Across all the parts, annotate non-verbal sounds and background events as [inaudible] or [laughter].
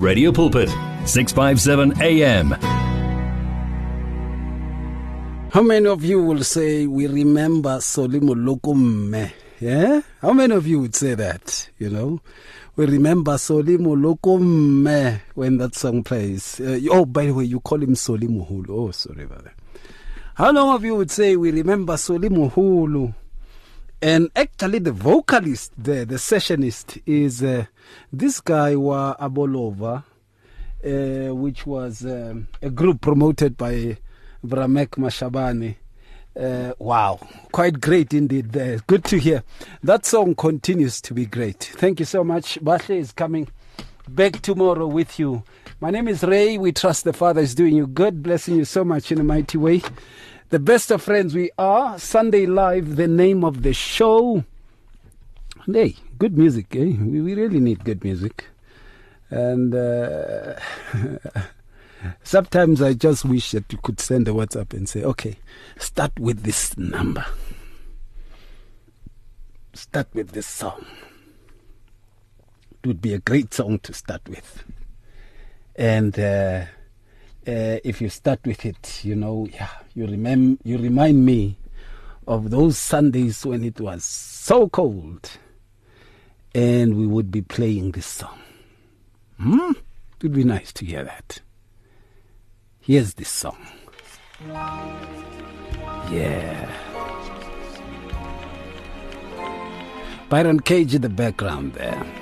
Radio Pulpit, 657 AM. How many of you will say we remember Solimo Lokumme? Yeah? How many of you would say that? You know? We remember Solimo Lokumme when that song plays. Uh, oh, by the way, you call him Solimo Hulu. Oh, sorry about that. How long of you would say we remember Solimo Hulu? And actually, the vocalist the sessionist, is uh, this guy, Wa Abolova, uh, which was um, a group promoted by Vramek Mashabani. Uh, wow, quite great indeed there. Good to hear. That song continues to be great. Thank you so much. Bashle is coming back tomorrow with you. My name is Ray. We trust the Father is doing you good, blessing you so much in a mighty way. The best of friends we are. Sunday Live, the name of the show. Hey, good music, eh? We, we really need good music. And uh, [laughs] sometimes I just wish that you could send a WhatsApp and say, okay, start with this number. Start with this song. It would be a great song to start with. And uh, uh, if you start with it, you know, yeah, you remember, you remind me of those Sundays when it was so cold, and we would be playing this song. Hmm? It would be nice to hear that. Here's this song. Yeah. Byron Cage in the background there.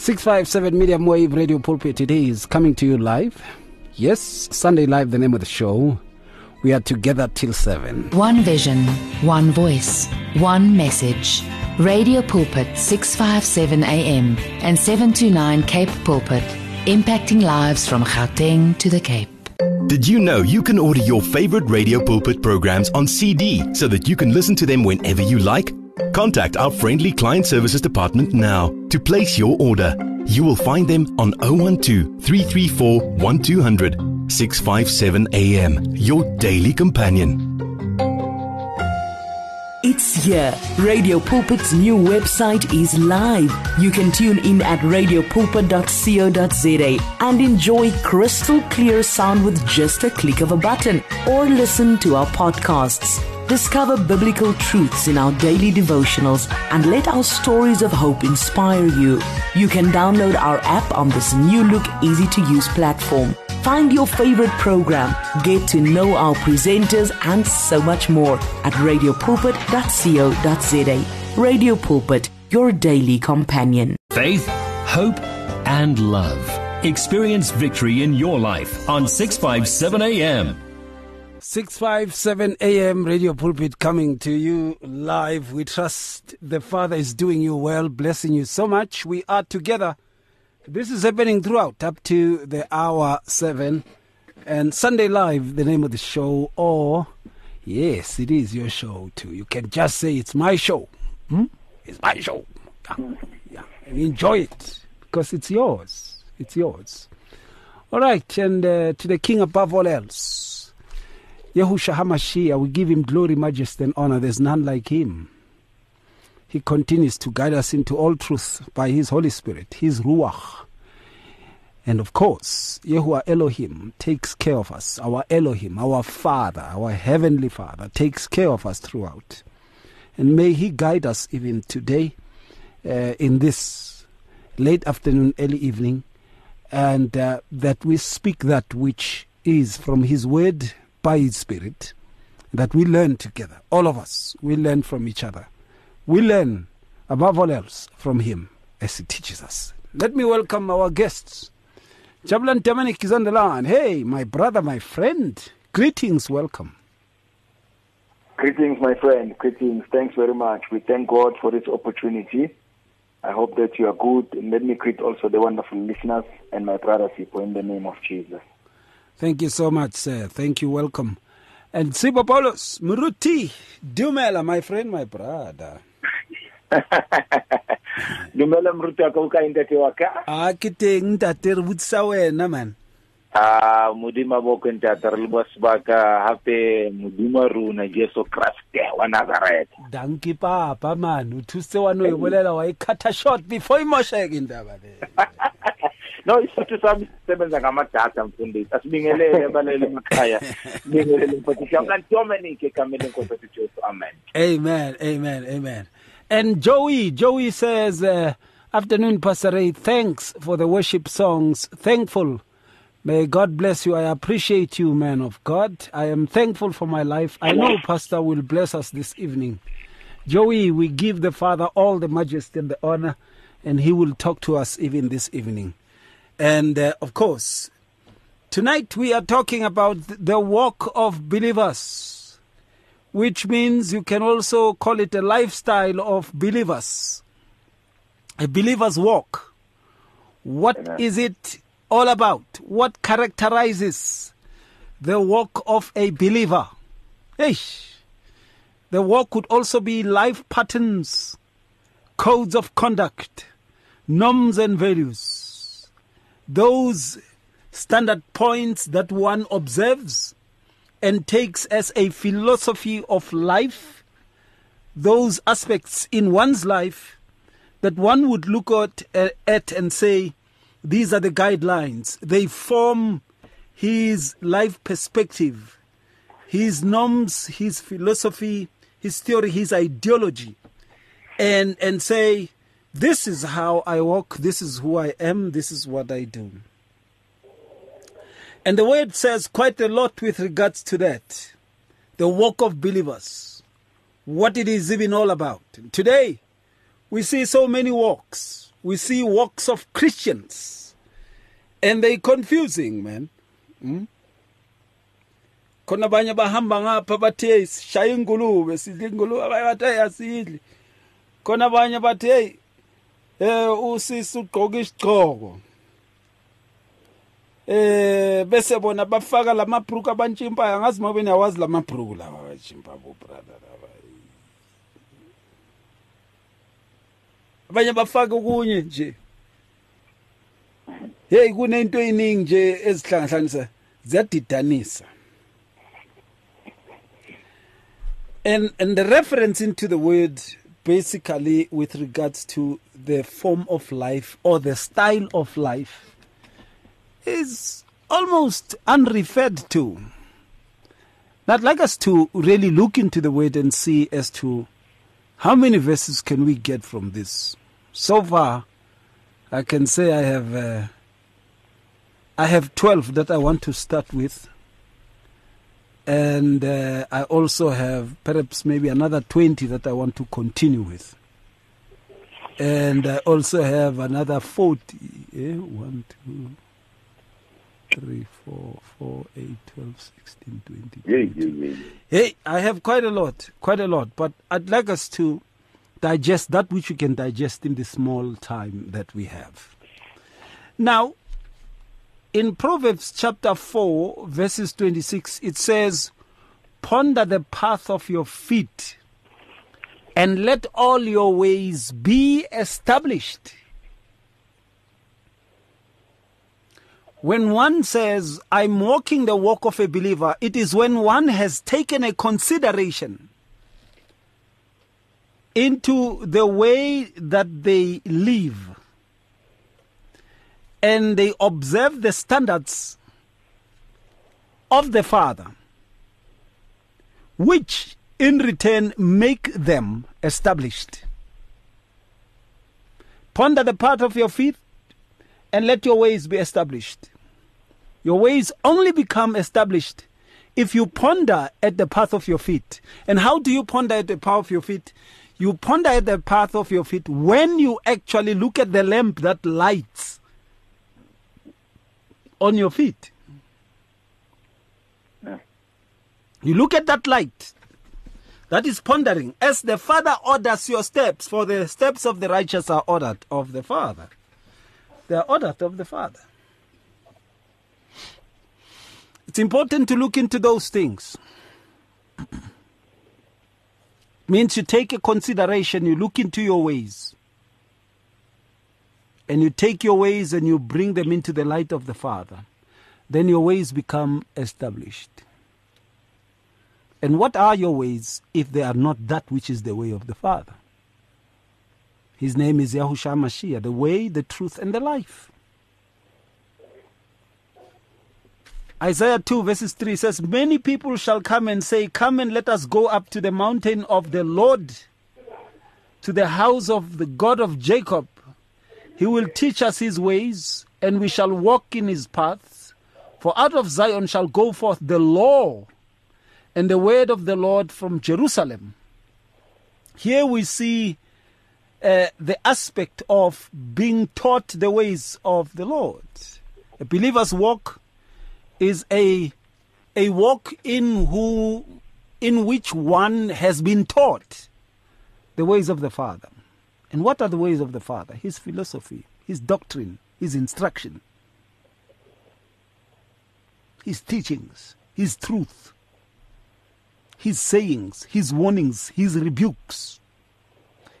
657 medium wave radio pulpit today is coming to you live. Yes, Sunday live, the name of the show. We are together till 7. One vision, one voice, one message. Radio Pulpit 657 AM and 729 Cape Pulpit, impacting lives from Gauteng to the Cape. Did you know you can order your favorite Radio Pulpit programs on CD so that you can listen to them whenever you like? Contact our friendly client services department now to place your order. You will find them on 012 334 1200 657 AM, your daily companion. It's here. Radio Pulpit's new website is live. You can tune in at radiopulpit.co.za and enjoy crystal clear sound with just a click of a button or listen to our podcasts. Discover biblical truths in our daily devotionals and let our stories of hope inspire you. You can download our app on this new look, easy to use platform. Find your favorite program, get to know our presenters, and so much more at radiopulpit.co.za. Radio Pulpit, your daily companion. Faith, hope, and love. Experience victory in your life on 657 AM. 657 AM Radio Pulpit coming to you live. We trust the Father is doing you well, blessing you so much. We are together. This is happening throughout up to the hour 7 and Sunday Live, the name of the show, or yes, it is your show too. You can just say it's my show. Hmm? It's my show. Yeah. yeah. And enjoy it because it's yours. It's yours. All right, and uh, to the King above all else. Yahushua HaMashiach, we give him glory, majesty, and honor. There's none like him. He continues to guide us into all truth by his Holy Spirit, his Ruach. And of course, Yahuwah Elohim takes care of us. Our Elohim, our Father, our Heavenly Father, takes care of us throughout. And may He guide us even today uh, in this late afternoon, early evening, and uh, that we speak that which is from His Word by His Spirit, that we learn together. All of us, we learn from each other. We learn, above all else, from Him as He teaches us. Let me welcome our guests. Jabulani Dominic is on the line. Hey, my brother, my friend. Greetings, welcome. Greetings, my friend. Greetings. Thanks very much. We thank God for this opportunity. I hope that you are good. And let me greet also the wonderful listeners and my brothers in the name of Jesus. Thank you so much, sir. Thank you. Welcome. And Sipho Paulus, Muruti, Dumela, my friend, my brother. [laughs] dumela moruti wa ka o kae ntate wa ka a ah, ke teng ntate re botsisa wena man a modimo bo kontate re le bo sebaka hape modimo rona jesu kriste wa nazareth danki papa man o thusitse wa no e bolela wa e ikhatha short before imosheke indaba le [laughs] no isithu sami sisebenza ngamadata mfundisi asibingelele abalele emakhaya [laughs] sibingelele mfundisi Dominic egameni lenkosi Jesu amen amen amen amen and joey joey says uh, afternoon pastor ray thanks for the worship songs thankful May God bless you. I appreciate you, man of God. I am thankful for my life. I know Pastor will bless us this evening. Joey, we give the Father all the majesty and the honor, and He will talk to us even this evening. And uh, of course, tonight we are talking about the walk of believers, which means you can also call it a lifestyle of believers, a believer's walk. What Amen. is it all about? What characterizes the walk of a believer? The walk could also be life patterns, codes of conduct, norms and values. Those standard points that one observes and takes as a philosophy of life, those aspects in one's life that one would look at, uh, at and say, these are the guidelines. They form his life perspective, his norms, his philosophy, his theory, his ideology, and, and say, this is how I walk, this is who I am, this is what I do. And the word says quite a lot with regards to that. The walk of believers, what it is even all about. Today, we see so many walks. We see walks of Christians. And they confusing, man. Hmm? khona abanye bahamba ngapha bathi hey sishaya ingulube sidla ingulube abanye bathi hey asidli khona abanye bathi hey eh usisi ugqoka isigqoko. Eh bese bona bafaka lamabhruku abantshimpayo. Angazi mabe niyawazi lamabhruku lawa abantshimpayo bo brother laba abanye bafaka okunye nje. Hey kunento eyiningi nje ezihlangahlanganisa ziyadidanisa. And and the reference into the word basically with regards to the form of life or the style of life is almost unreferred to. I'd like us to really look into the word and see as to how many verses can we get from this. So far i can say i have uh, i have 12 that i want to start with and uh, I also have perhaps maybe another 20 that I want to continue with. And I also have another 40. Eh? 1, 2, 3, 4, 4, 8, 12, 16, 20. yeah yeah yeah Hey, I have quite a lot, quite a lot, but I'd like us to digest that which we can digest in the small time that we have. Now, in Proverbs chapter 4, verses 26, it says, Ponder the path of your feet, and let all your ways be established. When one says, I'm walking the walk of a believer, it is when one has taken a consideration into the way that they live and they observe the standards of the Father, which in return make them established. Ponder the path of your feet and let your ways be established. Your ways only become established if you ponder at the path of your feet. And how do you ponder at the path of your feet? You ponder at the path of your feet when you actually look at the lamp that lights on your feet. You look at that light. That is pondering. As the Father orders your steps, for the steps of the righteous are ordered of the Father. They are ordered of the Father. It's important to look into those things. [clears throat] Means you take a consideration, you look into your ways. And you take your ways and you bring them into the light of the Father. then your ways become established. And what are your ways if they are not that which is the way of the Father? His name is Yahushua Mashiach, the way, the truth, and the life. Isaiah 2 verses 3 says, Many people shall come and say, Come and let us go up to the mountain of the Lord, to the house of the God of Jacob. He will teach us his ways, and we shall walk in his paths. For out of Zion shall go forth the law and the word of the Lord from Jerusalem. Here we see uh, the aspect of being taught the ways of the Lord. A believer's walk is a a walk in who in which one has been taught the ways of the Father. And what are the ways of the Father? His philosophy, his doctrine, his instruction, his teachings, his truth, his sayings, his warnings, his rebukes,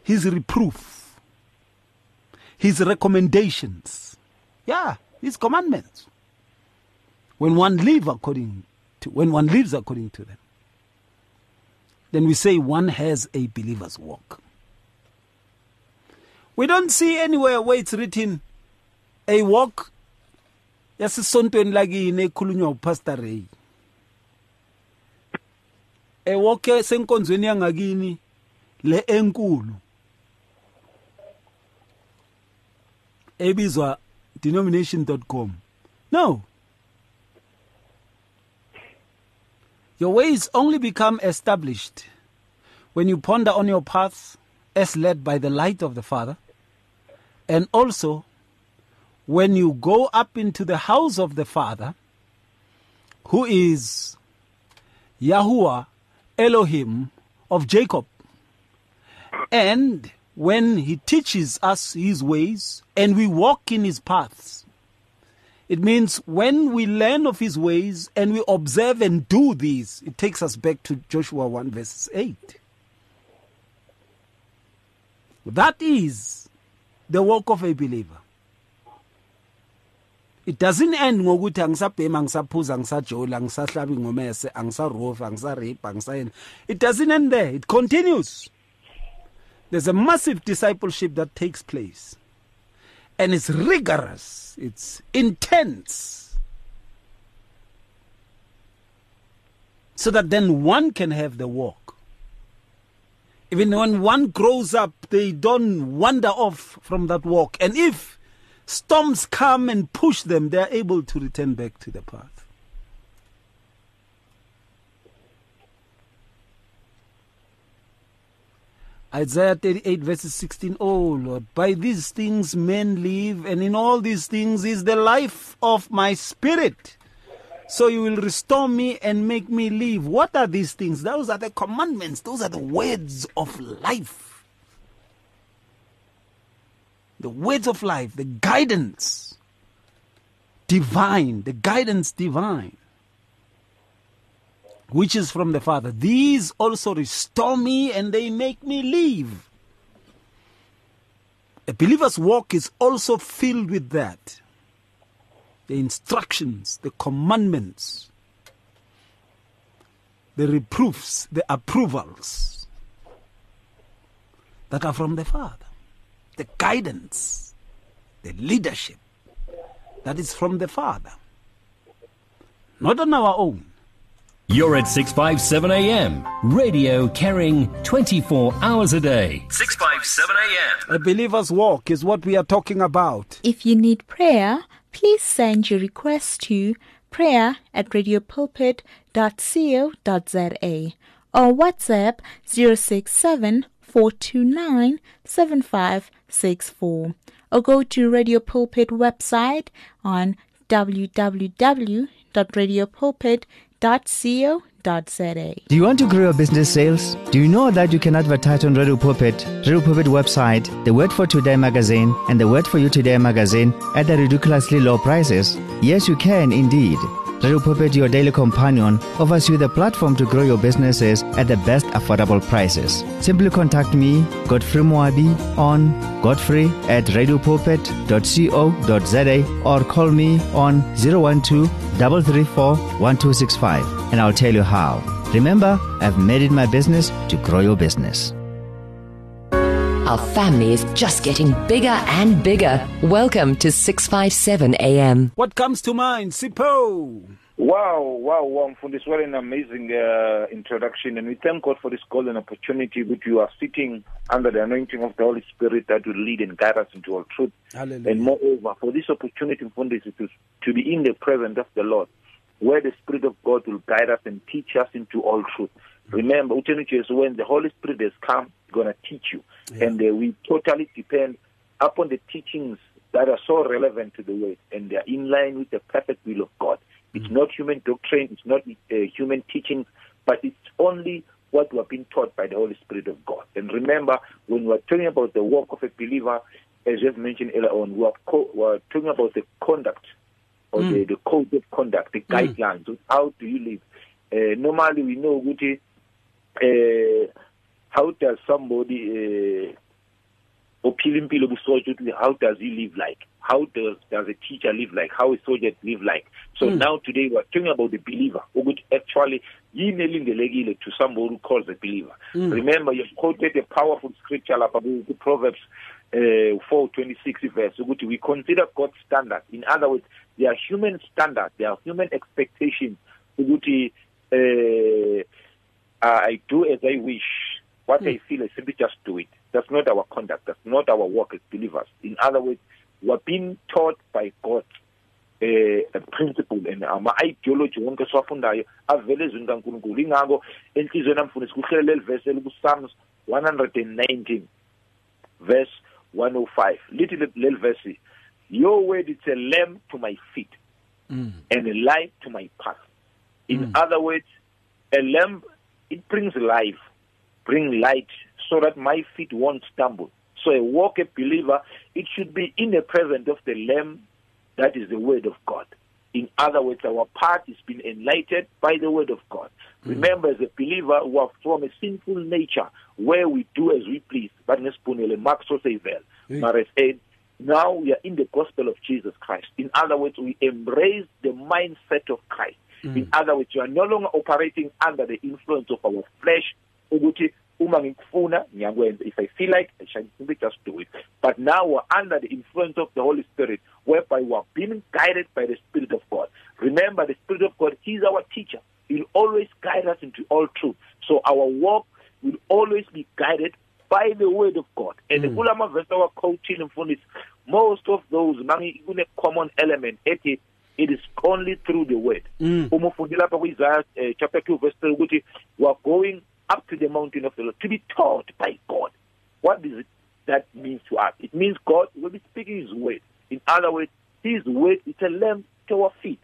his reproof, his recommendations. Yeah, his commandments. When one live according to when one lives according to them, then we say one has a believer's walk. We don't see anywhere where it's written a walk yasisontweni lakini ekhulunywa upastor Ray. A walk senkonzweni yangakini le enkulu ebizwa denomination.com. No. Your ways only become established when you ponder on your paths as led by the light of the Father, and also when you go up into the house of the Father, who is Yahuwah Elohim of Jacob, and when he teaches us his ways and we walk in his paths. It means when we learn of his ways and we observe and do these, it takes us back to Joshua 1 verses 8. That is the work of a believer. It doesn't end ngokuthi angisabhema angisaphuza angisajola angisahlabi ngomese angisarofa angisarape angisayeni it doesn't end there. It continues. There's a massive discipleship that takes place. And it's rigorous. It's intense. So that then one can have the walk even when one grows up they don't wander off from that walk and if storms come and push them, they are able to return back to the path. Isaiah 38 verses 16, Oh Lord, by these things men live, and in all these things is the life of my spirit. So you will restore me and make me live. What are these things? Those are the commandments, those are the words of life the words of life, the guidance divine, the guidance divine, which is from the Father. These also restore me and they make me live. A believer's walk is also filled with that the instructions, the commandments, the reproofs, the approvals that are from the Father the guidance, the leadership that is from the Father, not on our own. You're at 657 AM, radio carrying 24 hours a day. 657 AM. A believer's walk is what we are talking about. If you need prayer, please send your request to prayer at radiopulpit.co.za or WhatsApp 067 or go to Radio Pulpit website on www.radiopulpit.co.za. Do you want to grow your business sales? Do you know that you can advertise on Radio Pulpit, Radio Pulpit website, the Word for Today magazine, and the Word for You Today magazine at the ridiculously low prices? Yes, you can indeed. Radio Pulpit, your daily companion, offers you the platform to grow your businesses at the best affordable prices. Simply contact me, Godfrey Moabi, on godfrey at radiopulpit.co.za or call me on 012 334 1265 and I'll tell you how. Remember, I've made it my business to grow your business. Our family is just getting bigger and bigger. Welcome to 657 AM. What comes to mind, Sipho? Wow, wow, wow, Mfundis, what an amazing uh, introduction. And we thank God for this golden opportunity which you are sitting under the anointing of the Holy Spirit that will lead and guide us into all truth. Hallelujah. And moreover, for this opportunity, Mfundis, to, to be in the presence of the Lord, where the Spirit of God will guide us and teach us into all truth. Remember, is when the Holy Spirit has come, going to teach you. Yeah. And uh, we totally depend upon the teachings that are so relevant to the word, and they are in line with the perfect will of God. It's mm-hmm. not human doctrine, it's not uh, human teaching, but it's only what we are being taught by the Holy Spirit of God. And remember, when we are talking about the work of a believer, as just mentioned earlier on, we are, co- we are talking about the conduct or mm. the, the code of conduct, the mm. guidelines. Mm. How do you live? Uh, normally, we know Guti, uh, how does somebody uh, how does he live like? How does does a teacher live like? How a soldier live like? So mm. now today we're talking about the believer, which actually emailing the legile to somebody who calls a believer. Mm. Remember, you quoted a powerful scripture like Proverbs uh, 4:26 verse. We consider God's standard. In other words, there are human standards, there are human expectations. Uh, I do as I wish. What mm. I feel, I simply just do it. That's not our conduct. That's not our work as believers. In other words, we're being taught by God eh a principle and ama ideology wonke siwafundayo avele ezweni kaNkuluNkulu ingakho enhlizweni namfundisi kuhlele leli verse eliku-Psalms 119 verse 105 lithi leli verse your word is a lamp to my feet mm. and a light to my path in mm. other words a lamp it brings life bring light so that my feet won't stumble so a walk a believer it should be in the presence of the lamb that is the word of God. In other words, our path is being enlightened by the word of God. Mm. Remember, as a believer, we are from a sinful nature where we do as we please. But Mark so. Now we are in the gospel of Jesus Christ. In other words, we embrace the mindset of Christ. Mm. In other words, you are no longer operating under the influence of our flesh, uma ngikufuna ngiyakwenza. If i feel like i shall simply just do it. But now we're under the influence of the holy spirit whereby we're being guided by the spirit of god. Remember the spirit of god he's our teacher. He'll always guide us into all truth. So our walk will always be guided by the word of god. And mm. kula mavesi awacoaching mfundisi most of those mangi kune common element ethi it is only through the word. Mm. uma ufunde lapha kuIsaiah uh, chapter 2 verse 3 ukuthi we are going up to the mountain of the Lord to be taught by God. What does it, that mean to us? It means God will be speaking His word. In other words, His word is a lamp to our feet,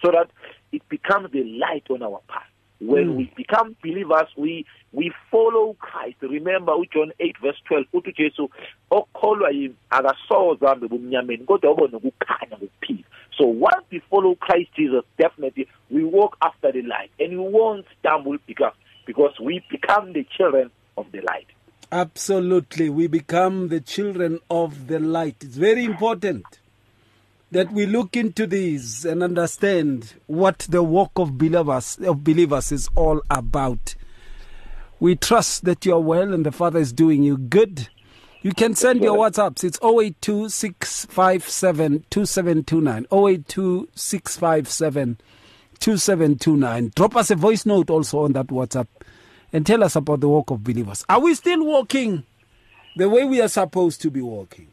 so that it becomes the light on our path. When mm. we become believers, we we follow Christ. Remember John 8 verse 12 uthi Jesu okholwa yimi akasoza bumnyameni kodwa ubone ukukhanya ukuphila. So once we follow Christ Jesus, definitely we walk after the light and we won't stumble because because we become the children of the light. Absolutely. We become the children of the light. It's very important that we look into these and understand what the walk of believers of believers is all about. We trust that you are well and the Father is doing you good. You can send your WhatsApps. It's 082 657 2729. 082 657 2729. Drop us a voice note also on that WhatsApp and tell us about the walk of believers. Are we still walking the way we are supposed to be walking?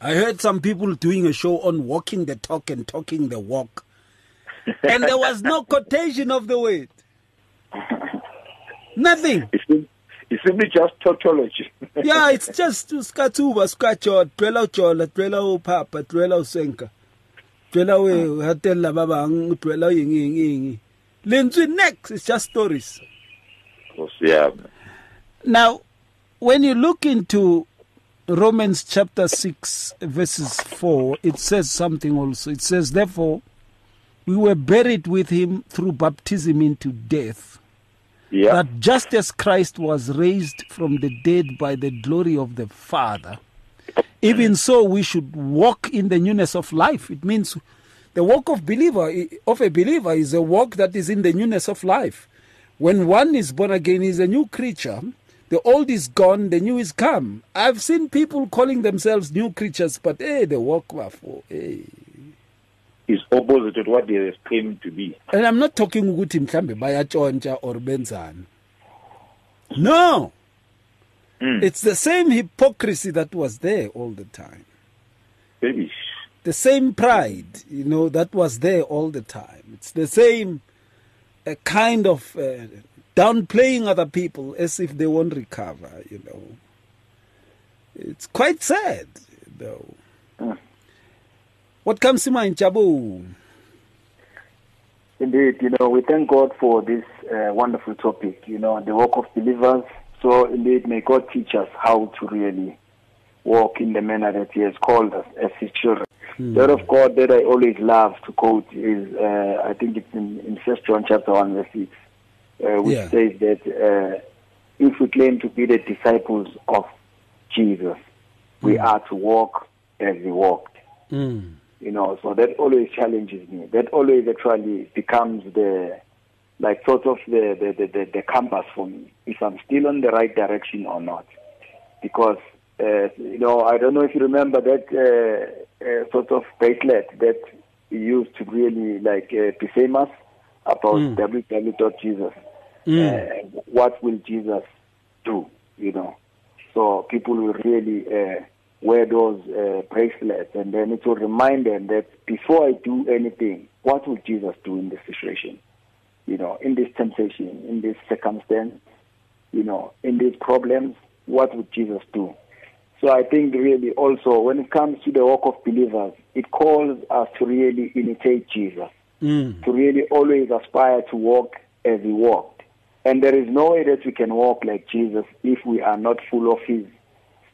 I heard some people doing a show on walking the talk and talking the walk. and there was no [laughs] quotation of the word. Nothing. It's simply just tautology. yeah, it's [laughs] just skatuba, skachot, dwela ujola, dwela upapa, dwela usenka. Tshwela we ba bang tshwela eng eng eng lentswe next is just stories now when you look into Romans chapter 6 verses 4 it says something also it says therefore we were buried with him through baptism into death. Yeah. That just as Christ was raised from the dead by the glory of the Father, even so we should walk in the newness of life. It means the walk of believer of a believer is a walk that is in the newness of life. When one is born again, is a new creature. The old is gone, the new is come. I've seen people calling themselves new creatures, but hey, the walk for hey. Eh. is opposite to what they claim to be. And I'm not talking ukuthi mhlambe bayatshontsha or benzani. No. Mm. It's the same hypocrisy that was there all the time. Baby. The same pride, you know, that was there all the time. It's the same uh, kind of uh, downplaying other people as if they won't recover, you know. It's quite sad, though. Mm. What comes to mind, Jabu? Indeed, you know, we thank God for this uh, wonderful topic, you know, the work of believers. So, indeed, may God teach us how to really walk in the manner that He has called us as His children. Hmm. The word of God that I always love to quote is, uh, I think it's in, in First John chapter 1, verse 6, uh, which Yeah. says that uh, if we claim to be the disciples of Jesus, we Hmm. are to walk as He walked Mm. you know so that always challenges me that always actually becomes the like sort of the the, the, the, the compass for me if i'm still on the right direction or not because uh, you know i don't know if you remember that uh, uh, sort of bracelet that used to really like uh, be famous about Mm. www.jesus Mm. uh, what will jesus do you know so people will really uh, wear those uh, bracelets, and then it will remind them that before I do anything, what will Jesus do in this situation? You know, in this temptation, in this circumstance, you know, in these problems, what would Jesus do? So I think really also when it comes to the walk of believers, it calls us to really imitate Jesus, Mm. to really always aspire to walk as he walked. And there is no way that we can walk like Jesus if we are not full of his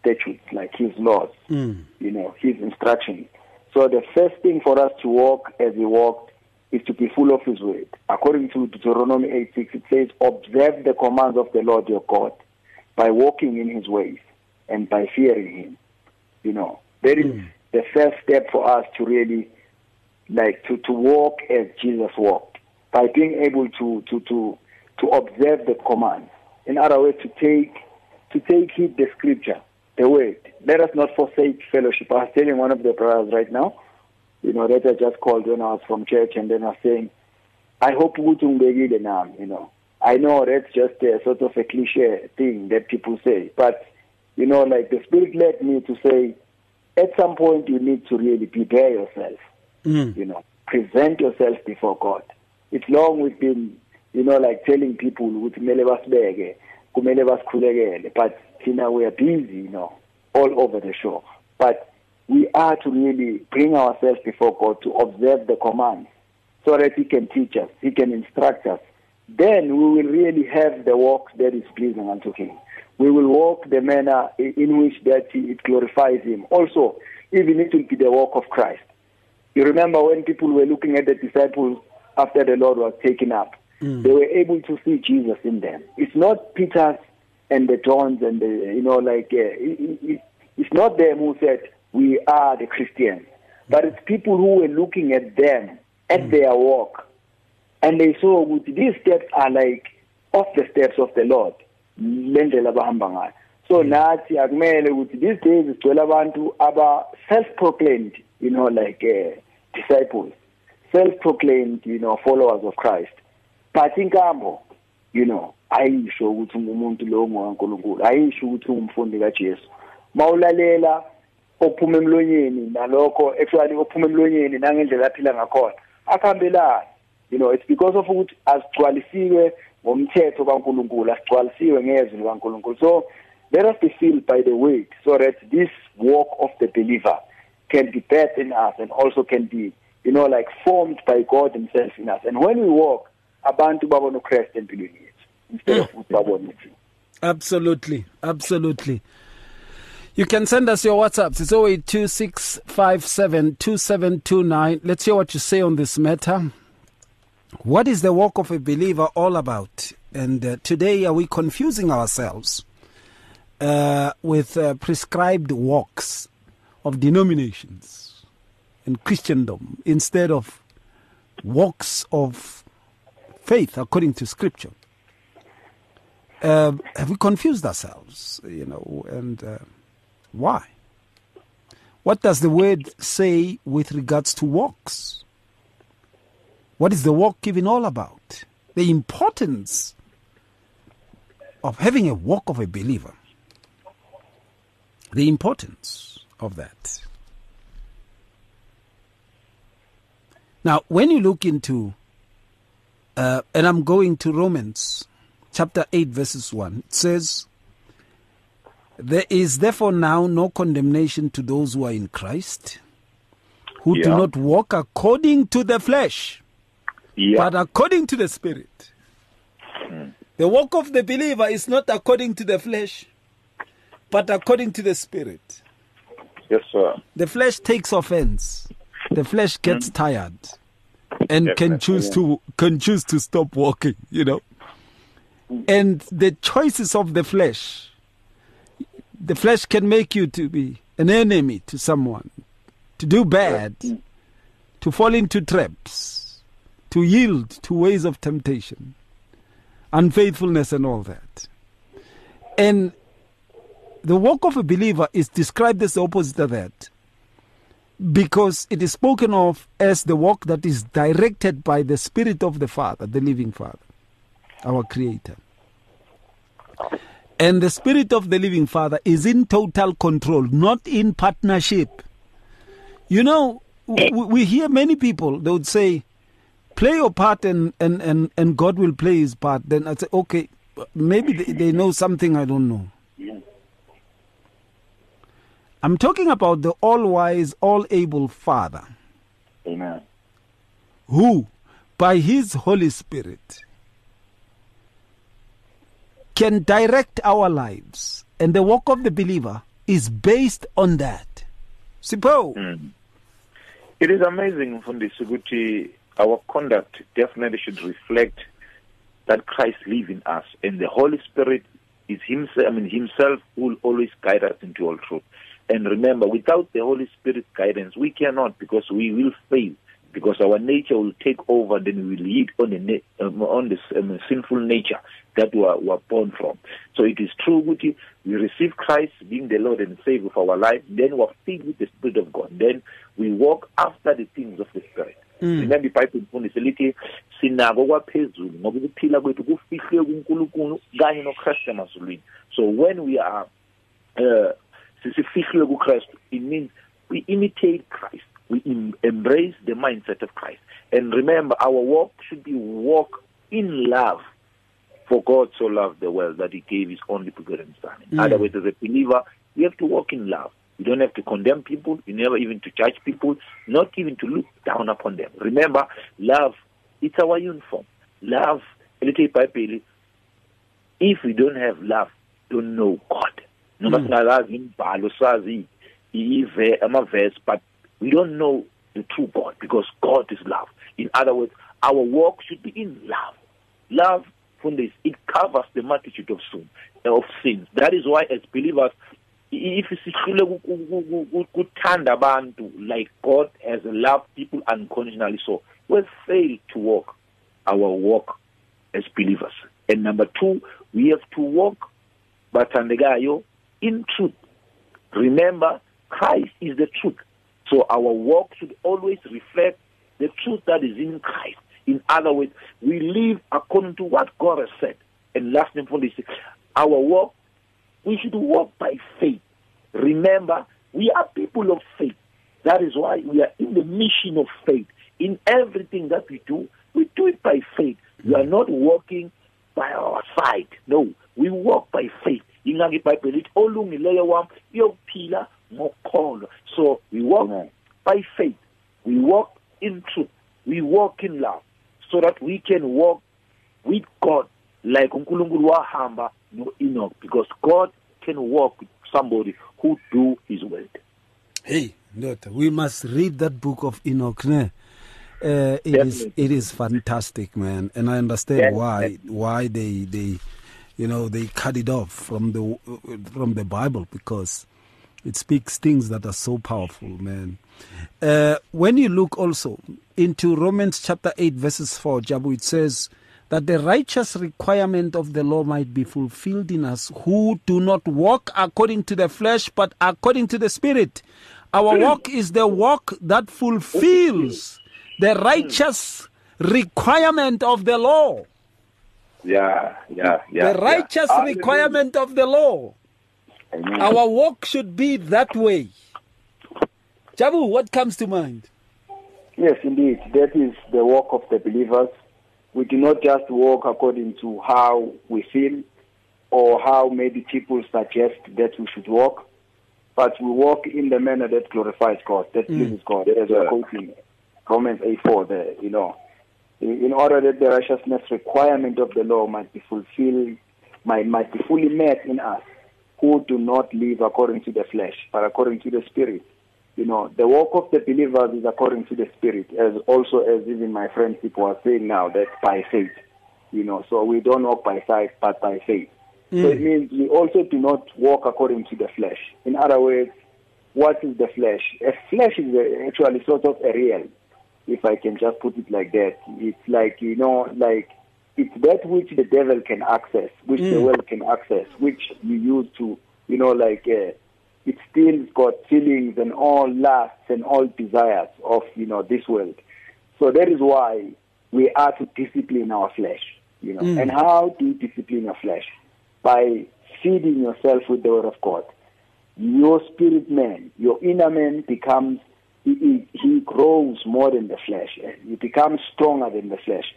statutes, like his laws, Mm. you know, his instructions. So the first thing for us to walk as he walked is to be full of his word. According to Deuteronomy 8:6, it says, Observe the commands of the Lord your God by walking in his ways and by fearing him. You know, that is hmm. the first step for us to really like to, to walk as Jesus walked by being able to to to to observe the commands. In other words, to take to take heed the scripture, the word. Let us not forsake fellowship. I was telling one of the brothers right now, you know, that I just called when I was from church, and then I was saying, I hope ukuthi ngibekile nami, you know. I know that's just a sort of a cliche thing that people say, but you know, like the Spirit led me to say, at some point you need to really prepare yourself Mm. you know, present yourself before God. It's long we've been, you know, like telling people kumele basibeke, kumele basikhulekele, but thina we are busy, you know, all over the show. But we are to really bring ourselves before God to observe the commands so that He can teach us, He can instruct us. Then we will really have the walk that is pleasing unto Him. We will walk the manner in which that it glorifies Him. Also, even it will be the walk of Christ. You remember when people were looking at the disciples after the Lord was taken up, Mm. they were able to see Jesus in them. It's not Peter's and the Johns and the, you know, like, uh, it, it, it's not them who said, we are the Christians, but it's people who were looking at them, at their walk, and they saw with these steps are like off the steps of the Lord. lendlela abahamba ngayo. So nathi akumele ukuthi these days sigcwele abantu aba self-proclaimed you know like uh, disciples. Self-proclaimed you know followers of Christ. But inkambo you know ayisho ukuthi umuntu lo ngokaNkuluNkulu ayisho ukuthi ungumfundi kaJesu. Mawulalela ophuma emlonyeni nalokho actually ophuma emlonyeni nangendlela aphila ngakhona. Akuhambelani you know it's because of ukuthi asigcwalisiwe ngomthetho kaNkuluNkulu asigcwalisiwe ngezwi likaNkuluNkulu. So let us be filled by the word so that this walk of the believer can be birthed in us and also can be you know like formed by God himself in us. And when we walk abantu babona uChrist empilweni yethu instead of ukuthi babone thina Absolutely, absolutely. You can send us your WhatsApps. It's 0826572729. Let's hear what you say on this matter. What is the walk of a believer all about? And uh, today, are we confusing ourselves uh, with uh, prescribed walks of denominations and Christendom instead of walks of faith according to Scripture? Uh, have we confused ourselves? You know, and uh, why? What does the word say with regards to walks? What is the walk even all about? The importance of having a walk of a believer. The importance of that. Now, when you look into, uh, and I'm going to Romans chapter 8, verses 1, it says, There is therefore now no condemnation to those who are in Christ, who do not walk according to the flesh, Yeah. but according to the Spirit. Hmm. The walk of the believer is not according to the flesh, but according to the Spirit. Yes, sir. The flesh takes offense. The flesh gets hmm. tired and can choose to can choose to stop walking, you know. And the choices of the flesh the flesh can make you to be an enemy to someone, to do bad, to fall into traps, to yield to ways of temptation, unfaithfulness and all that. And the walk of a believer is described as the opposite of that because it is spoken of as the walk that is directed by the Spirit of the Father, the living Father, our Creator. And the Spirit of the living Father is in total control, not in partnership. You know, w- we hear many people, they would say, play your part and, and, and, and God will play his part. Then I say, okay, maybe they, they know something I don't know. I'm talking about the all wise, all able Father Amen. who, by his Holy Spirit, can direct our lives. And the walk of the believer is based on that. Sipho. Mm. It is amazing, Fundi Suguti. Our conduct definitely should reflect that Christ lives in us, and the Holy Spirit is Himself. I mean, Himself will always guide us into all truth. And remember, without the Holy Spirit's guidance, we cannot, because we will fail. Because our nature will take over, then we will lead on the um, on this um, sinful nature that we are, we are born from. So it is true, Guti, we receive Christ being the Lord and Savior of our life, then we are filled with the Spirit of God. Then we walk after the things of the Spirit. remember ibhayibheli ifundise lithi sinako kwaphezulu ngoba ukuphila kwethu kufihlwe kunkulunkulu kanye nokristu emazulwini so when we are uh, sisifihlwe kukristu it means we imitate christ we em- embrace the mindset of christ and remember our walk should be walk in love for god so loved the world that he gave his only begotten son in Mm. other words as a believer we have to walk in love you don't have to condemn people. You never even to judge people, not even to look down upon them. Remember, love, it's our uniform. Love, if we don't have love, don't know God. Noma Mm. singalazi imbhalo sazi ive ama-verse, but we don't know the true God because God is love. In other words, our walk should be in love. Love, from this, it covers the multitude of sin, of sins. That is why, as believers, if sihlule ku- ku- ku- ku- kuthanda abantu like God has loved people unconditionally so we fail to walk our walk as believers and number two we have to walk bathandekayo in truth remember Christ is the truth so our walk should always reflect the truth that is in Christ in other words we live according to what God has said and last and foremost our walk we should walk by faith. Remember, we are people of faith. That is why we are in the mission of faith. In everything that we do, we do it by faith. We are not walking by our side. No, we walk by faith. Ngokukholwa so we walk by faith we walk in truth we walk in love so that we can walk with God like uNkulunkulu wahamba no-Enoch because God can walk with somebody who do his word. Hey, Lord, we must read that book of Enoch. Ne? Uh, it is Definitely. it is fantastic, man, and I understand Yes, why why they they you know they cut it off from the from the Bible because it speaks things that are so powerful, man. Uh, when you look also into Romans chapter eight verses four, Jabu, it says that the righteous requirement of the law might be fulfilled in us who do not walk according to the flesh but according to the spirit. Our walk is the walk that fulfills the righteous requirement of the law. Yeah, yeah, yeah. the righteous yeah. requirement of the law. Amen. Our walk should be that way. Jabu, what comes to mind? Yes, indeed. That is the walk of the believers. We do not just walk according to how we feel or how maybe people suggest that we should walk, but we walk in the manner that glorifies God, that mm. pleases God, as we're quoting Romans 8 4, the, you know. In in order that the righteousness requirement of the law might be fulfilled, might, might be fully met in us, who do not live according to the flesh, but according to the Spirit. You know, the walk of the believers is according to the Spirit, as also as even my friends people are saying now, that by faith. You know, so we don't walk by sight, but by faith. So it mm. means we also do not walk according to the flesh. In other words, what is the flesh? A flesh is a, actually sort of a real, if I can just put it like that. It's like, you know, like it's that which the devil can access, which the world can access, which you use to, you know, like uh, it still got feelings and all lusts and all desires of, you know, this world. So that is why we are to discipline our flesh, you know. And how do you discipline your flesh? By feeding yourself with the word of God. Your spirit man, your inner man becomes, he, he, he grows more than the flesh. He becomes stronger than the flesh.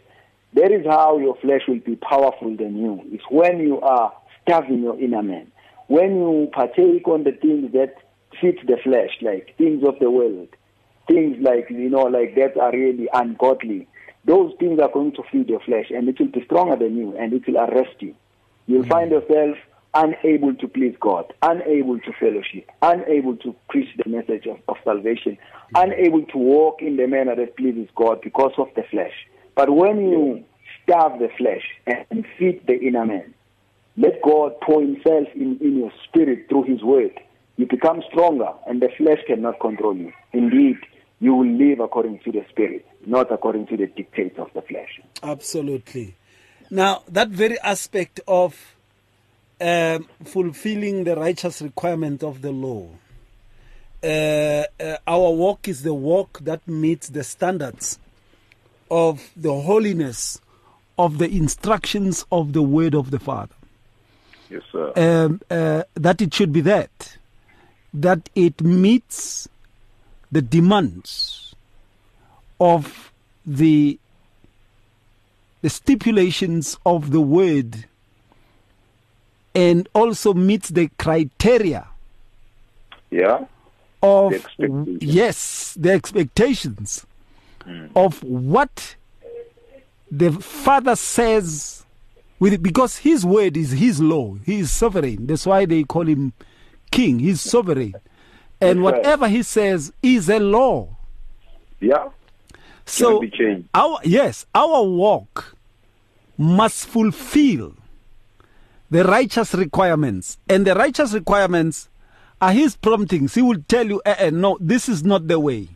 That is how your flesh will be powerful than you. It's when you are starving your inner man. When you partake on the things that fit the flesh, like things of the world, things like, you know, like that are really ungodly. Those things are going to feed your flesh and it will be stronger than you and it will arrest you. You'll mm-hmm. find yourself unable to please God, unable to fellowship, unable to preach the message of, of salvation, mm-hmm. unable to walk in the manner that pleases God because of the flesh. But when you starve the flesh and feed the inner man, let God pour himself in, in your spirit through his word. You become stronger and the flesh cannot control you. Indeed, you will live according to the spirit, not according to the dictates of the flesh. Absolutely. Now, that very aspect of um, fulfilling the righteous requirement of the law, uh, uh, our walk is the walk that meets the standards of the holiness of the instructions of the word of the Father. Yes, sir. um, uh, that it should be that, that it meets the demands of the the stipulations of the word and also meets the criteria yeah. of The yes the expectations of what the father says with it because his word is his law. He is sovereign. That's why they call him king. He's sovereign. And That's right. whatever he says is a law. Yeah. so our yes our walk must fulfill the righteous requirements. And the righteous requirements are his promptings. He will tell you eh, eh, no this is not the way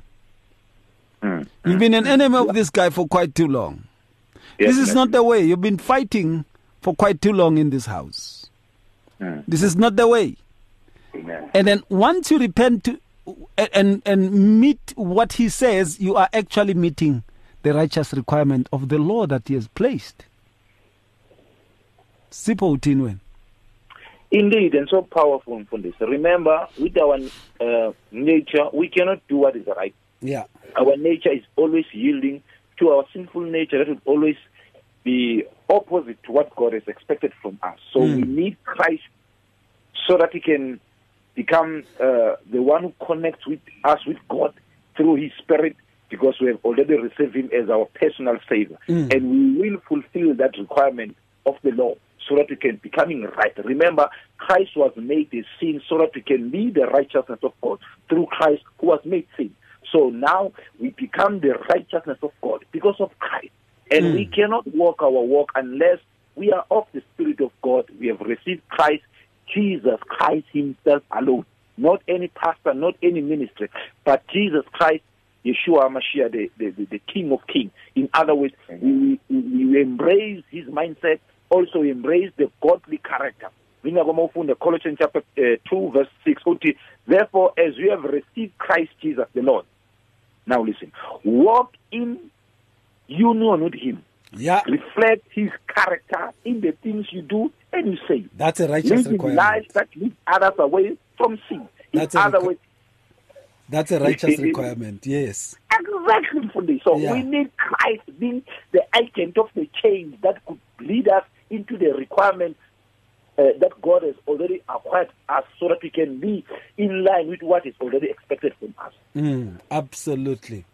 you've been an enemy of this guy for quite too long Yes, this is not the way you've been fighting for quite too long in this house this is not the way Amen. and then once you repent to, and and meet what he says, you are actually meeting the righteous requirement of the law that he has placed. Sipho Utinwen. Indeed, and so powerful, Mfundisi. Remember, with our uh, nature, we cannot do what is right. Yeah. Our nature is always yielding to our sinful nature. That will always be opposite to what God has expected from us. So we need Christ so that He can become uh, the one who connects with us with God through His Spirit, because we have already received Him as our personal Savior, and we will fulfill that requirement of the law so that we can becoming right. Remember, Christ was made a sin so that we can be the righteousness of God through Christ who was made sin. So now we become the righteousness of God because of Christ. And Mm. we cannot walk our walk unless we are of the Spirit of God. We have received Christ, Jesus Christ Himself alone. Not any pastor, not any ministry, but Jesus Christ, Yeshua Mashiach, the, the, the, the King of Kings. In other words, we, we, we embrace His mindset, also embrace the godly character. Colossians chapter uh, 2 verse 6 uthi therefore as you have received Christ Jesus the Lord now listen walk in union with him Yeah. reflect his character in the things you do and you say That's a righteous living requirement. lives that lead others away from sin in That's a other requ- That's a righteous requirement. Yes. exactly for this so Yeah. we need Christ being the agent of the change that could lead us into the requirement uh, that God has already acquired us so that we can be in line with what is already expected from us. Mm, absolutely.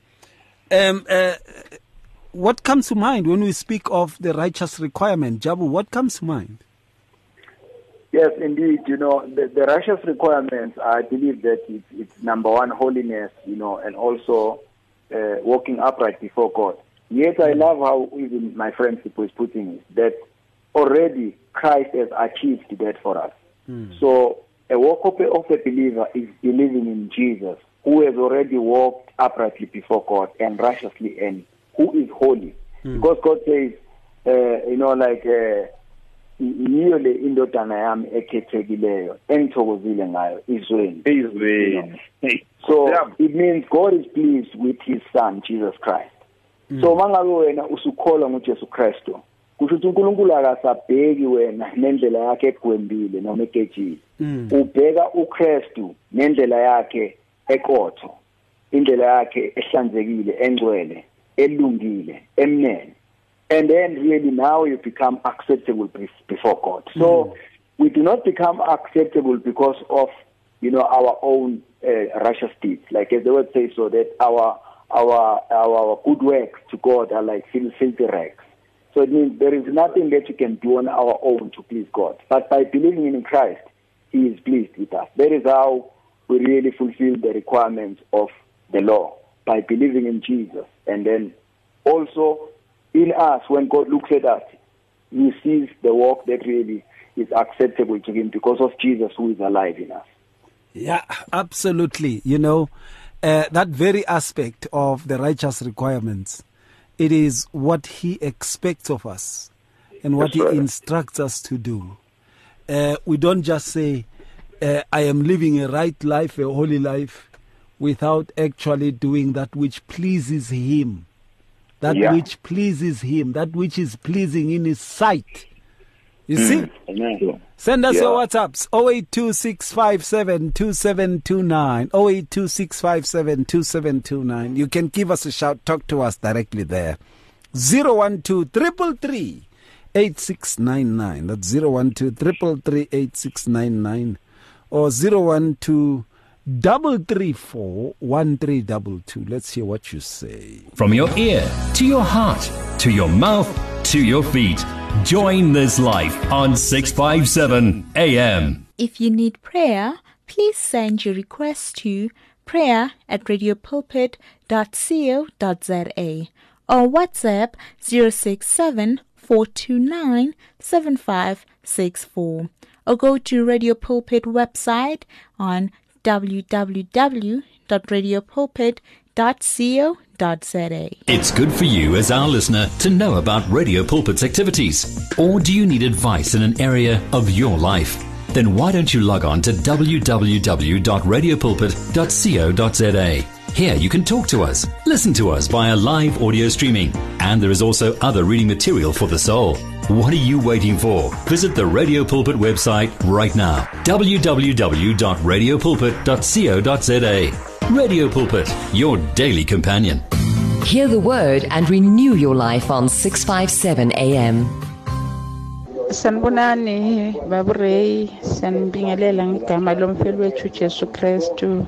Um, uh, what comes to mind when we speak of the righteous requirement, Jabu? What comes to mind? Yes, indeed. You know, the, the righteous requirements, I believe that it's, it's number one, holiness, you know, and also uh, walking upright before God. Yet I love how even my friend Sipho is putting it, that already Christ has achieved that for us. So a walk of a, of a believer is believing in Jesus, who has already walked uprightly before God and righteously, and who is holy. Because God says, uh, you know, like, uh, yiyo le indodana yami ekhethekileyo engithokozile ngayo izweni Izweni. [laughs] so Yeah. it means god is pleased with his son jesus christ so mangabe wena usukholwa ngujesu kristu kusho ukuthi unkulunkulu akasabheki wena nendlela yakhe egwembile noma egejile. Ubheka ukristu nendlela yakhe eqotho indlela yakhe ehlanzekile engcwele elungile emnene. And then really now you become acceptable before God. So we do not become acceptable because of you know our own uh, righteous deeds, like as the word says, so that our our our good works to God are like fil- filthy rags. So it means there is nothing that you can do on our own to please God, but by believing in Christ, He is pleased with us. That is how we really fulfill the requirements of the law by believing in Jesus, and then also in us when God looks at us, He sees the work that really is acceptable to Him because of Jesus who is alive in us. Yeah, absolutely. You know, uh, that very aspect of the righteous requirements, it is what He expects of us and what That's right. He instructs us to do. Uh, we don't just say, uh, I am living a right life, a holy life, without actually doing that which pleases Him. That Yeah. which pleases Him, that which is pleasing in His sight. You see? Mm. Amen. Send us Yeah. your WhatsApps 0826572729 0826572729 You can give us a shout talk to us directly there 012 333 8699 That's 012 333 8699 or 012 double three four one three double two. Let's hear what you say. From your ear to your heart to your mouth to your feet. Join this life on 657 AM. If you need prayer, please send your request to prayer at radiopulpit.co.za or WhatsApp 067 429 7564 or go to Radio Pulpit website on www.radiopulpit.co.za. It's good for you as our listener to know about Radio Pulpit's activities. Or do you need advice in an area of your life? Then why don't you log on to www.radiopulpit.co.za? Here you can talk to us, listen to us via live audio streaming, and there is also other reading material for the soul. What are you waiting for? Visit the Radio Pulpit website right now www.radiopulpit.co.za. Radio Pulpit, your daily companion. Hear the word and renew your life on 657 AM. sanibonani babureyi siyanibingelela ngegama lomfeli wethu jesu kristu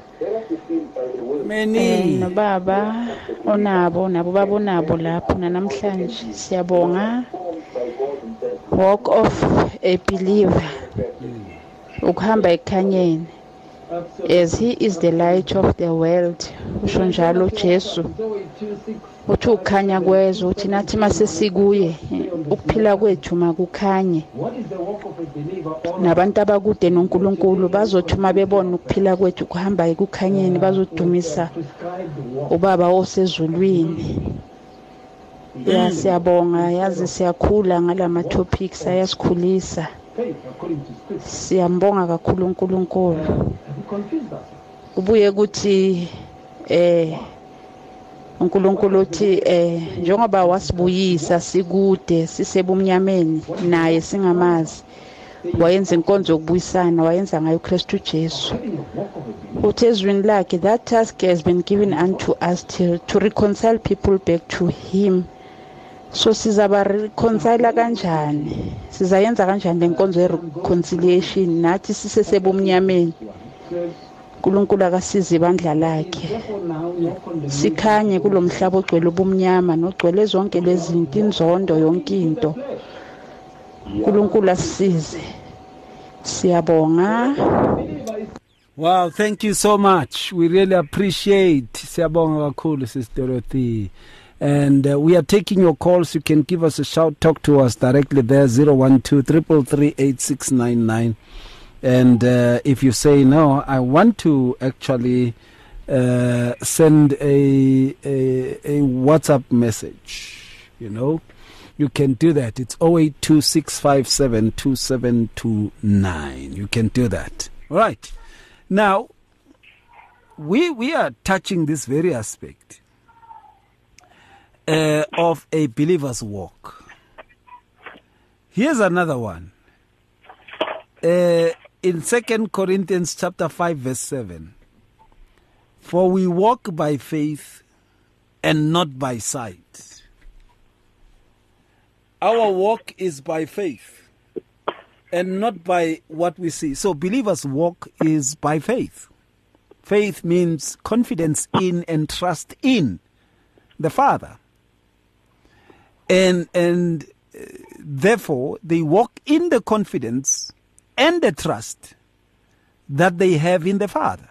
Many. Eh, nobaba onabo nabo babonabo lapho nanamhlanje siyabonga walk of a believer ukuhamba ekhanyeni as he is the light of the world. Usho njalo ujesu uthi ukhanya kwezwe uthi nathi masesikuye ukuphila kwethu makukhanye nabantu abakude nonkulunkulu bazothi uma bebona ukuphila kwethu kuhamba ekukhanyeni bazodumisa ubaba osezulwini. Ya siyabonga yazi siyakhula ngalama topics ayasikhulisa. Siyambonga kakhulu uNkulunkulu. Ubuye kuthi eh uNkulunkulu uthi eh njengoba wasibuyisa sikude sisebumnyameni naye singamazi wayenza inkonzo yokubuyisana wayenza ngayo uKristu Jesu. Uthi ezwini lakhe that task has been given unto us to, to reconcile people back to him. So sizaba reconcile kanjani? Sizayenza kanjani lenkonzo ye reconciliation nathi sisesebumnyameni. uNkulunkulu akasize ibandla lakhe sikhanye kulomhlaba ogcwele ubumnyama nogcwele zonke lezinto inzondo yonke into uNkulunkulu asisize siyabonga Wow, thank you so much. We really appreciate Siyabonga kakhulu Sister Dorothy. And uh, we are taking your calls. You can give us a shout, talk to us directly there 012 333 And uh, if you say no, I want to actually uh, send a, a a WhatsApp message, you know, you can do that. It's 0826572729. You can do that. All right. Now, we we are touching this very aspect uh, of a believer's walk. Here's another one. Uh, in Second Corinthians chapter 5 verse 7 For we walk by faith and not by sight. Our walk is by faith and not by what we see. So believers walk is by faith. Faith means confidence in and trust in the Father. And and uh, therefore they walk in the confidence and the trust that they have in the Father.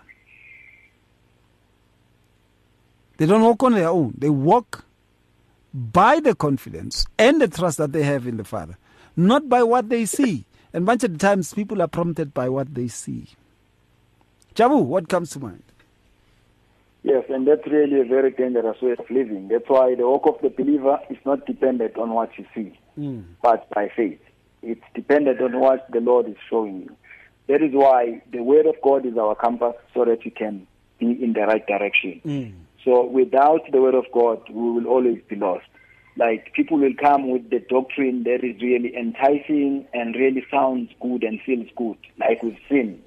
They don't walk on their own. They walk by the confidence and the trust that they have in the Father, not by what they see. And bunch of the times people are prompted by what they see. Jabu, what comes to mind? Yes, and that's really a very dangerous way of living. That's why the walk of the believer is not dependent on what you see, Mm. but by faith. It's dependent on what the Lord is showing you. That is why the Word of God is our compass so that you can be in the right direction. Mm. So without the Word of God, we will always be lost. Like people will come with the doctrine that is really enticing and really sounds good and feels good, like we've seen.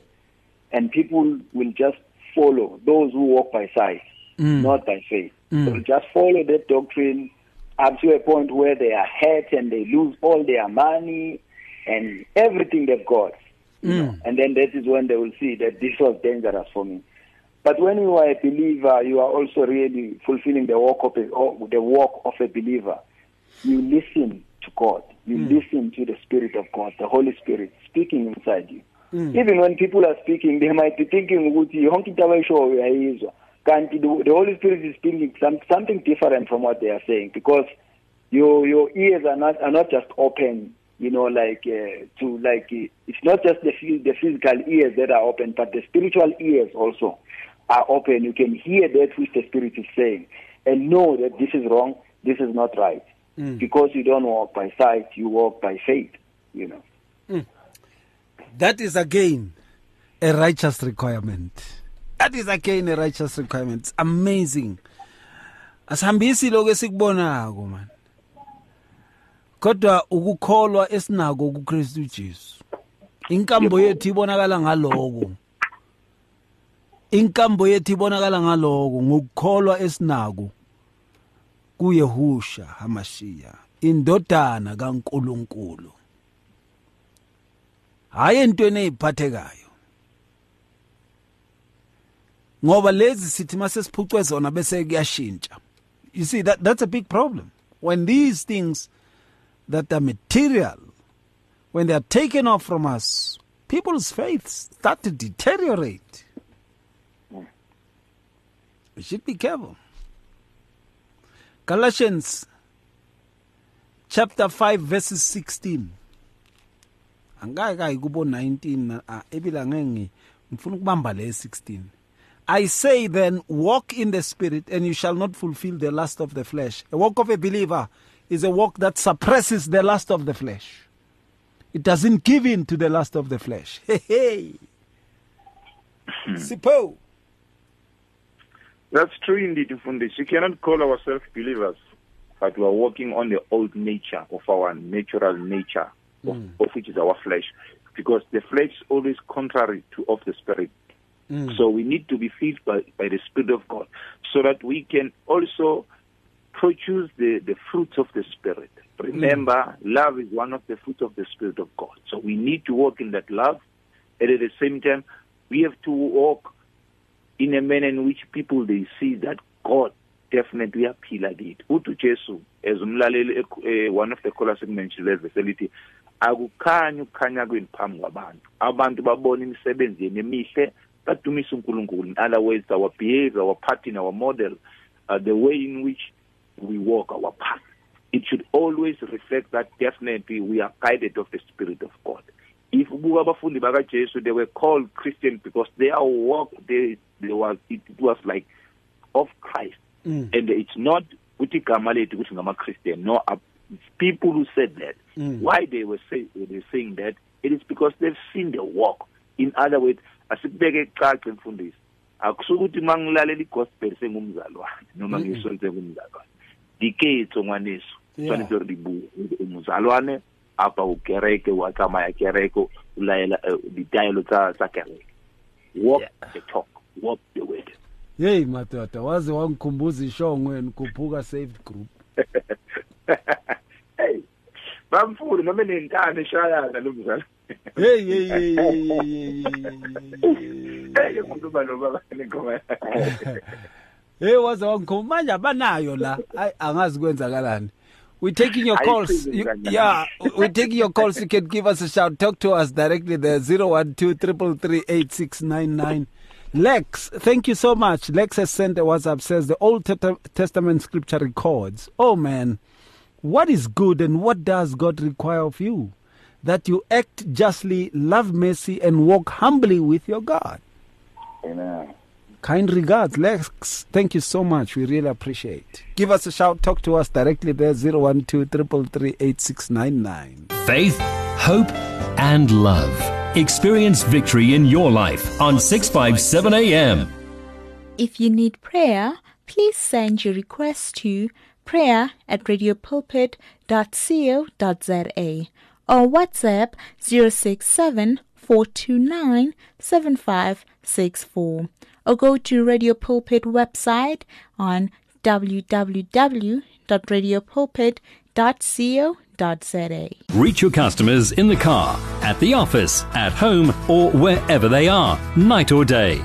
And people will just follow those who walk by sight, Mm. not by faith. Mm. They'll just follow that doctrine up to a point where they are hurt and they lose all their money and everything they've got. you know. Mm. And then that is when they will see that this was dangerous for me. But when you are a believer, you are also really fulfilling the walk of a, the walk of a believer. You listen to God. You Mm. listen to the Spirit of God, the Holy Spirit speaking inside you. Mm. Even when people are speaking, they might be thinking, yonke into uyayizwa. Kanti the Holy Spirit is speaking some, something different from what they are saying because your your ears are not are not just open you know like uh, to like it's not just the the physical ears that are open but the spiritual ears also are open you can hear that which the spirit is saying and know that this is wrong this is not right Mm. because you don't walk by sight you walk by faith you know That is again a righteous requirement. That is again a righteous requirement. It's amazing. Asihambisi lokho esikubonako man. Kodwa ukukholwa esinako kuKristu Jesu. Inkambo yethu ibonakala ngaloko. Inkambo yethu ibonakala ngaloko ngokukholwa esinako kuYehusha HaMashiach, indodana kaNkuluNkulu. hayi entweni eziphathekayo ngoba lezi sithi mase siphucwe zona bese kuyashintsha you see that that's a big problem when these things that are material when they are taken off from us people's faith start to deteriorate. We should be careful. Galatians chapter 5 verses 16. Angakayi kubo 19 ah, ebila ngeke ngifuna ukubamba le 16. I say then walk in the spirit and you shall not fulfill the lust of the flesh. A walk of a believer is a walk that suppresses the lust of the flesh. It doesn't give in to the lust of the flesh. [laughs] Hey, hey. Sipho. That's true indeed, Fundis. We cannot call ourselves believers, but we are working on the old nature of our natural nature, of, Mm. of which is our flesh, because the flesh is always contrary to of the spirit. Mm. So we need to be filled by, by the Spirit of God, so that we can also produce the, the fruits of the Spirit. Remember, love is one of the fruits of the Spirit of God. So we need to walk in that love, and at the same time, we have to walk in a manner in which people they see that God definitely aphila kithi uthi uJesu as umlaleli eh, one of the callers ekumentioned verse elithi akukhanyi ukukhanya kwenu phambi kwabantu. Abantu babona imisebenzi yenu emihle badumise uNkulunkulu. In other words our behavior our pattern our model uh, the way in which we walk our path. It should always reflect that definitely we are guided of the spirit of God. If abafundi bakaJesu they were called Christian because their walk they they was it, it was like of Christ. Mm. and it's not ukuthi igama lethu ukuthi Christian no uh, people who said that. Mm. why they were say they were saying that? It is because they've seen the walk. In other words asikubeke ecace mfundisi. Akusukuthi mangilalela igospel sengumzalwane noma sengumzalwane diketso ngwaneso Yeah. tshwanetse re di bue mozalwane apa o kereke wa tsamaya kereke o laela eh, ditaelo tsa tsa kereke walk the talk walk the word yeyi madoda waze wangikhumbuza ishongweni kuphuka saved group. hey bamfuni noma nentana eshayana lo mzala Hey hey hey hey hey, hey. hey hey hey hey hey hey Hey waze wangikhumbuza manje abanayo la. Ay angazi kwenzakalani. We're taking your calls. You, yeah, we're taking your calls. You can give us a shout. Talk to us directly there. 012 Lex, thank you so much. Lex has sent a WhatsApp says the Old Testament scripture records. Oh man, what is good and what does God require of you? That you act justly, love mercy, and walk humbly with your God. Amen. Kind regards, Lex. Thank you so much. We really appreciate. Give us a shout. Talk to us directly there. 012 Faith, hope, and love. Experience victory in your life on 657 AM. If you need prayer, please send your request to prayer at radiopulpit.co.za or WhatsApp 067 429 7564 or go to Radio Pulpit website on www.radiopulpit.co.za. Reach your customers in the car, at the office, at home, or wherever they are, night or day.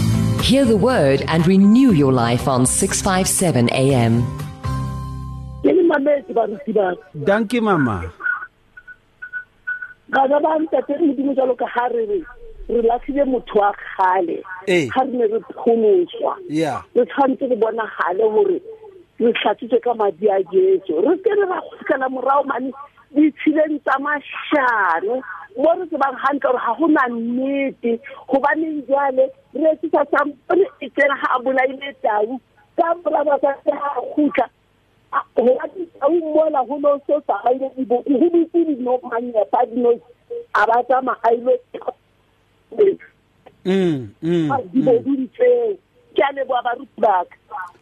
Hear the word and renew your life on 657 AM. ke le mametse baruti ba Thank you, Mama. bana ba ntate modimo jalo ka ga re re re latlhile motho wa kgale. Eh. Ga re ne re phološwa Yeah. re tshwanetse re bonagale gore re tlhatsitswe ka madi a jesu re ke re ra kgokela morago mane ditshileng tsa mašano mo re tsebang gantle gore ga go na nnete. Gobaneng jale re etsisa sampone e tsena ga a bolaile tau ka moraba sa se ga gutla gobane tau mola go no so sagaile diboko go dutse dinomanyepa dino a ba a ile Mm, mm, diboding tseo ke a leboa baka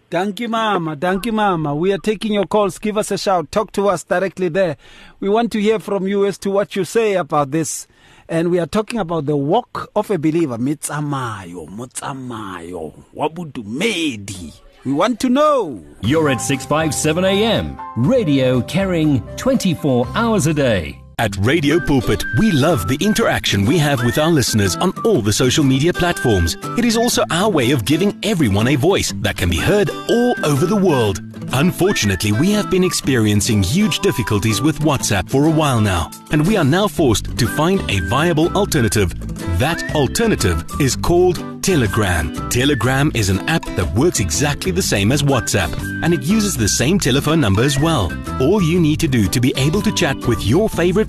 Thank you, Mama. Thank you, Mama. We are taking your calls. Give us a shout. Talk to us directly there. We want to hear from you as to what you say about this. And we are talking about the walk of a believer. Mitsamayo, Mutsamayo, Wabudumedi. We want to know. You're at 657 AM. Radio carrying 24 hours a day. At Radio Pulpit, we love the interaction we have with our listeners on all the social media platforms. It is also our way of giving everyone a voice that can be heard all over the world. Unfortunately, we have been experiencing huge difficulties with WhatsApp for a while now, and we are now forced to find a viable alternative. That alternative is called Telegram. Telegram is an app that works exactly the same as WhatsApp, and it uses the same telephone number as well. All you need to do to be able to chat with your favorite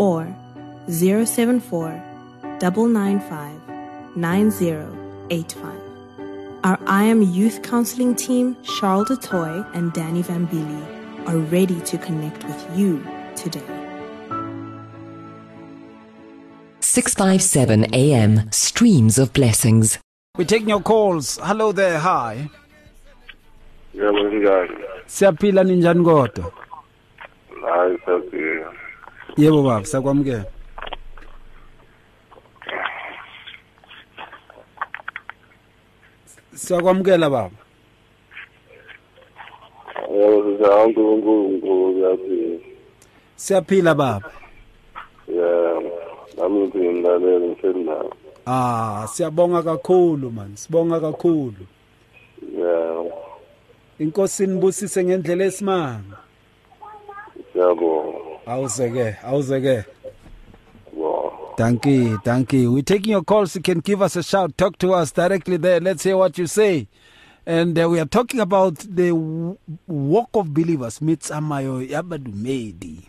or 074 995 9085. Our I Am Youth Counseling team, Charles du Toit and Danny Vambili, are ready to connect with you today. 657 AM, Streams of Blessings. We're taking your calls. Hello there. Hi. yebo njani Siyaphila ninjani kodwa? hayi saphila Yebo baba, sakwamukela. Siyakwamukela baba. siyaphila baba. nami ngimlalele ngisendawo Ah, siyabonga kakhulu man. Sibonga kakhulu. ya Inkosi nibusise ngendlela esimanga. siyabonga Awuzeke, awuzeke. Wow. Thank you, thank you. We're taking your calls. You can give us a shout. Talk to us directly there. Let's hear what you say. And uh, we are talking about the walk of believers. Mitsamayo yabadumedi.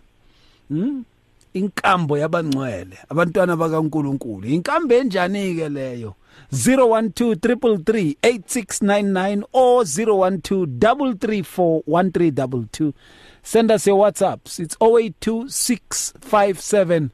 Hmm? Inkambo yabangcwele. Abantwana bakaNkuluNkulu. Inkambo enjani ke leyo? 012 or 012 Send us your WhatsApps. It's 082657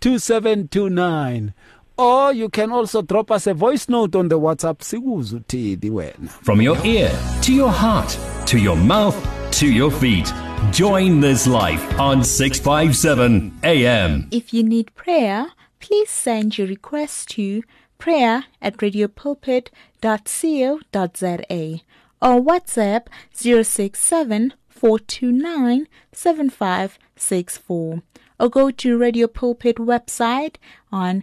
2729. Or you can also drop us a voice note on the WhatsApp. Sikuzwe uthini wena. From your ear to your heart to your mouth to your feet. Join this life on 657 AM. If you need prayer, please send your request to prayer at radiopulpit.co.za or WhatsApp 067 429 7564 or go to Radio Pulpit website on